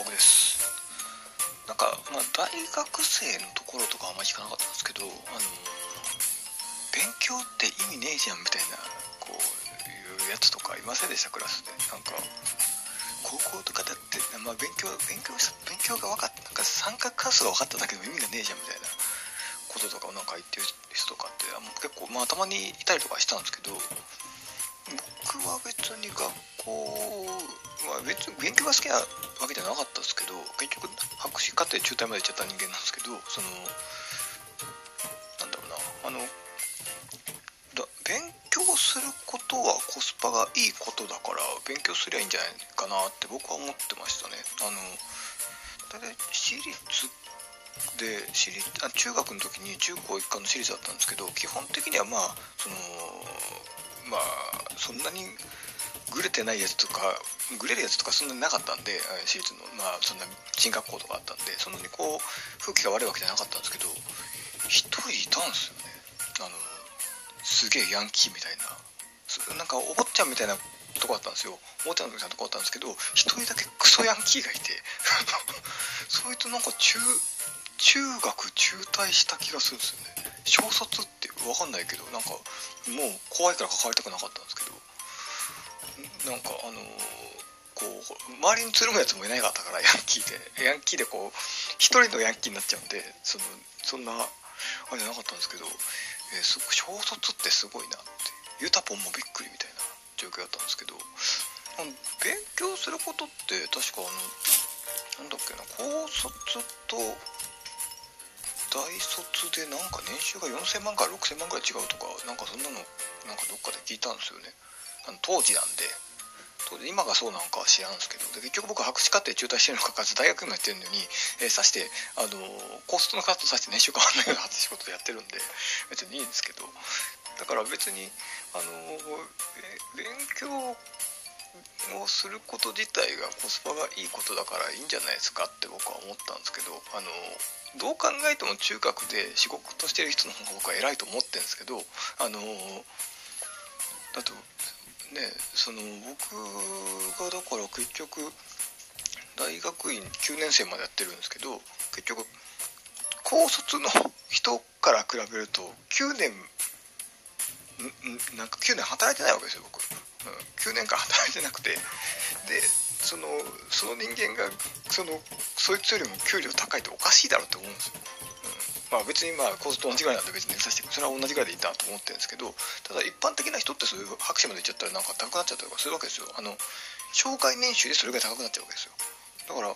僕です。なんか、まあ、大学生のところとかあんまり聞かなかったんですけどあの勉強って意味ねえじゃんみたいなこういうやつとかいませんでした？クラスで。なんか高校とかだって、まあ、勉強勉強勉強が分かったなんか三角関数が分かっただけでも意味がねえじゃんみたいなこととかをなんか言ってる人とかってあ結構まあたまにいたりとかしたんですけど僕は別に学校は別に勉強が好きなわけじゃなかったですけど結局博士課程中退まで行っちゃった人間なんですけどそのなんだろうなあのだ勉強することはコスパがいいことだから勉強すりゃいいんじゃないかなって僕は思ってましたね。あの大体私立で私立あ中学の時に中高一貫の私立だったんですけど基本的にはまあそのまあそんなにグレてないやつとかグレるやつとかそんなになかったんで私立のまあそんな進学校とかあったんでそんなにこう風紀が悪いわけじゃなかったんですけど一人いたんですよね。あのすげえヤンキーみたいな。なんかお坊ちゃんみたいなとこだったんですよ。お坊ちゃんみたいなとこだったんですけど一人だけクソヤンキーがいて そいつなんか中中学中退した気がするんですよね。小卒って分かんないけどなんかもう怖いから関わりたくなかったんですけどなんかあの、こう周りにつるむやつもいないかったからヤンキーで。ヤンキーでこう一人のヤンキーになっちゃうんでそのそんなあれじゃなかったんですけど、えー、す小卒ってすごいなって。ユタポンもびっくりみたいな状況だったんですけど勉強することって確かあのなんだっけな高卒と大卒でなんか年収が4000万から6000万ぐらい違うとかなんかそんなのなんかどっかで聞いたんですよね。当時なんで。当時今がそうなんかは知らんすけどで結局僕博士課程中退してるのかかず大学もやってるのに、えー、さしてあの高卒のカットさせて年収変わんないような仕事でやってるんで別にいいんですけどだから別にあの勉強をすること自体がコスパがいいことだからいいんじゃないですかって僕は思ったんですけどあのどう考えても中学で仕事してる人の方が僕は偉いと思ってるんですけどあのだとその僕がだから結局大学院9年生までやってるんですけど結局高卒の人から比べると9年なんか9年働いてないわけですよ僕、うん、9年間働いてなくて。でそのその人間がそのそいつよりも給料高いっておかしいだろうって思うんですよ、まあ別にまあ構図と同じぐらいなんで別にさせてそれは同じぐらいでいいんだと思ってるんですけどただ一般的な人ってそういう博士まで行っちゃったらなんか高くなっちゃったりとかするわけですよ。あの障害年収でそれぐらい高くなっちゃうわけですよ。だから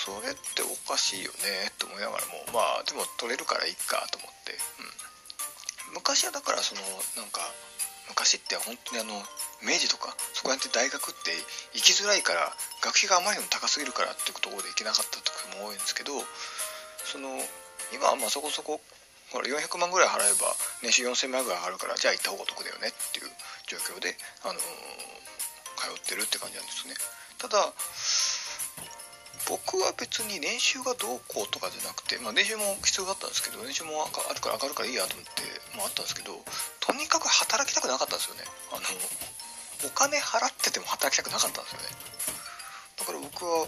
それっておかしいよねと思いながらもまあでも取れるからいいかと思って、うん、昔はだからそのなんか昔って本当にあの明治とかそこやって大学って行きづらいから学費があまりにも高すぎるからっていうところで行けなかったところも多いんですけどその今はまあそこそこほら400万ぐらい払えば年収4000万ぐらい払うからじゃあ行った方が得だよねっていう状況で、あのー、通ってるって感じなんですね。ただ僕は別に年収がどうこうとかじゃなくて、まあ、年収も必要だったんですけど年収もあるから上がるからいいやと思ってもあったんですけどとにかく働きたくなかったんですよね。あのお金払ってても働きたくなかったんですよね。だから僕は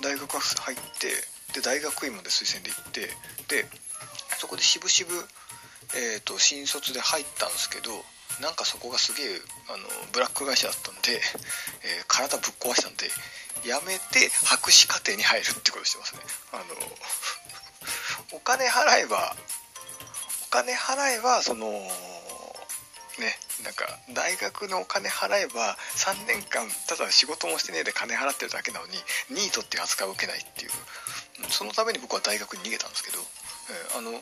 大学入ってで大学院まで推薦で行ってでそこで渋々、えーと、新卒で入ったんですけどなんかそこがすげえあのブラック会社だったんで、えー、体ぶっ壊したんで辞めて博士課程に入るってことしてますね。あのお金払えばお金払えばそのねなんか大学のお金払えば3年間ただ仕事もしてねえで金払ってるだけなのにニートっていう扱いを受けないっていう。そのために僕は大学に逃げたんですけど、えー、あの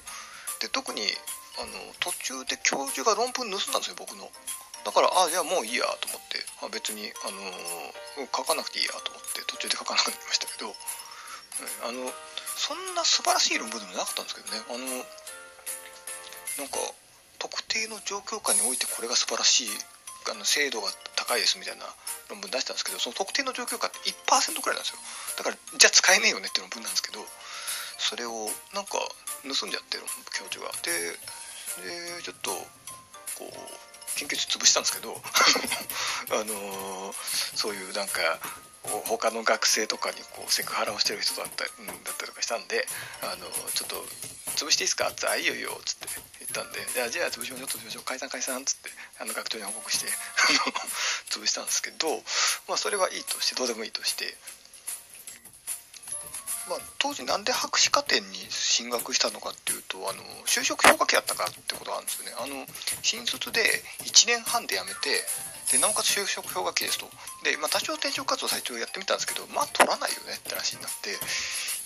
で特にあの途中で教授が論文盗んだんですよ僕の。だからああじゃあもういいやと思って。あ別に、あのー、書かなくていいやと思って途中で書かなくなりましたけど、あのそんな素晴らしい論文でもなかったんですけどね。あのなんか特定の状況下においてこれが素晴らしいあの精度が高いですみたいな。論文出したんですけどその特定の状況下って1%くらいなんですよ。だからじゃあ使えねえよねっていう論文なんですけどそれをなんか盗んじゃってる教授がででちょっとこう研究室潰したんですけど あのー、そういうなんかこう他の学生とかにこうセクハラをしてる人だったりだったりとかしたんであのちょっと潰していいですかって「あいいよいいよ」っつって。ったんで「じゃあじゃあ潰しましょう潰しましょう解散解散」っつってあの学長に報告して 潰したんですけど、まあ、それはいいとしてどうでもいいとしてまあ、当時なんで博士課程に進学したのかっていうとあの就職氷河期だったからってことなんですよね。あの新卒で1年半で辞めてでなおかつ就職氷河期ですと。で、まあ、多少転職活動最初やってみたんですけどまあ取らないよねって話になって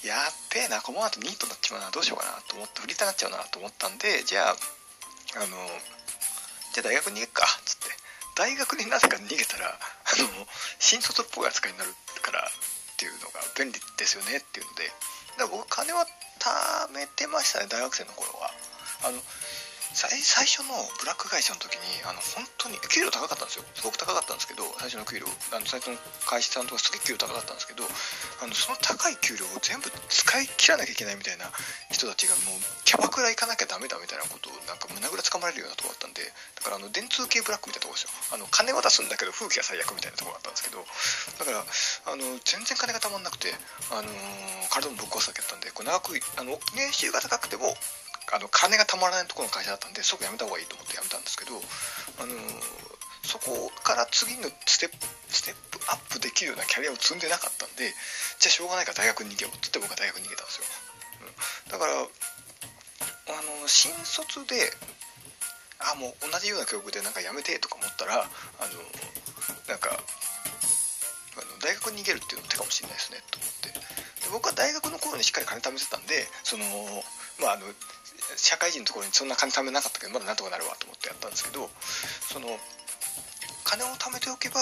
やっべえなこの後ニートになっちまうなどうしようかなと思って振りたがっちゃうなと思ったんでじゃああのじゃあ大学に逃げっかっつって。大学になぜか逃げたらあの新卒っぽい扱いになるからっていうのが便利ですよねっていうので。だから僕金は貯めてましたね大学生の頃は。あの最初のブラック会社の時にあの本当に給料高かったんですよ。すごく高かったんですけど最初の給料あの最初の会社さんとかすげえ給料高かったんですけどあのその高い給料を全部使い切らなきゃいけないみたいな人たちがもうキャバクラ行かなきゃダメだみたいなことをなんか胸ぐらつかまれるようなとこだったんでだからあの電通系ブラックみたいなとこですよ。あの金は出すんだけど風紀は最悪みたいなとこだったんですけどだからあの全然金がたまんなくて、あのー、体もぶっ壊すだけだったんでこう長くあの年収が高くてもあの金がたまらないところの会社だったんですぐ辞めた方がいいと思って辞めたんですけど、あの、そこから次のステップステップアップできるようなキャリアを積んでなかったんでじゃあしょうがないから大学に行けようって言って僕は大学に行けたんですよ、うん、だからあの新卒であもう同じような教育でなんかやめてとか思ったらあのなんかあの大学に逃げるっていうのも手かもしれないですねと思って。で僕は大学の頃にしっかり金貯めてたんでそのまああの社会人のところにそんな金貯めなかったけどまだなんとかなるわと思ってやったんですけどその金を貯めておけば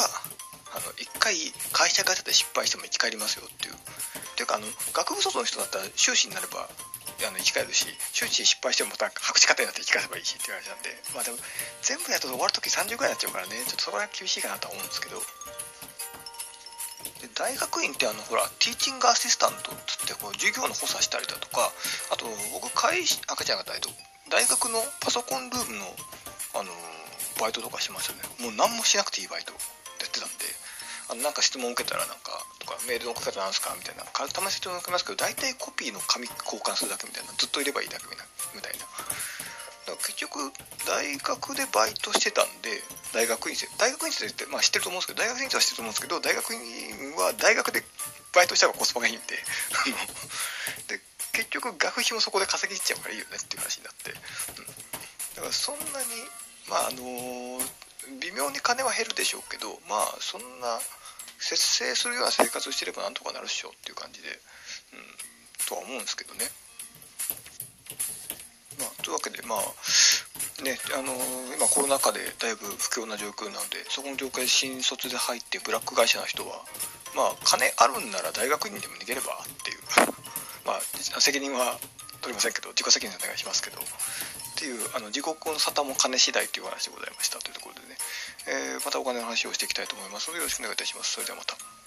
あの1回会社方で失敗しても生き返りますよっていう。っていうかあの学部卒の人だったら修士になればあの生き返るし修士失敗してもまた博士課程になって生き返ればいいしっていう話なんでまあでも全部やると終わる時30ぐらいになっちゃうからねちょっとそこら辺厳しいかなとは思うんですけどで大学院ってあのほらティーチングアシスタントっつってこう授業の補佐したりだとかあと僕会赤ちゃんが大大学のパソコンルームの、あのバイトとかしましたね。もう何もしなくていいバイトやってたんであのなんか質問受けたらなんかとかメールの書き方なんすかみたいなたまに質問受けますけど大体コピーの紙交換するだけみたいなずっといればいいだけみたいな。結局大学でバイトしてたんで大学院生大学院生って、まあ、知ってると思うんですけど大学院生は知ってると思うんですけど大学院は大学でバイトした方がコスパがいいんで。で結局学費もそこで稼ぎっちゃうからいいよねっていう話になって、うん、だからそんなにまああのー、微妙に金は減るでしょうけどまあそんな節制するような生活をしてればなんとかなるっしょっていう感じで、うん、とは思うんですけどねまあ、というわけで、まあねあのー、今コロナ禍でだいぶ不況な状況なのでそこの業界新卒で入ってブラック会社の人は、まあ、金あるんなら大学院でも逃げればっていう まあ責任は取りませんけど自己責任でお願いしますけどっていうあの自国の沙汰も金次第という話でございましたというところでね、えー、またお金の話をしていきたいと思いますのでよろしくお願いいたします。それではまた。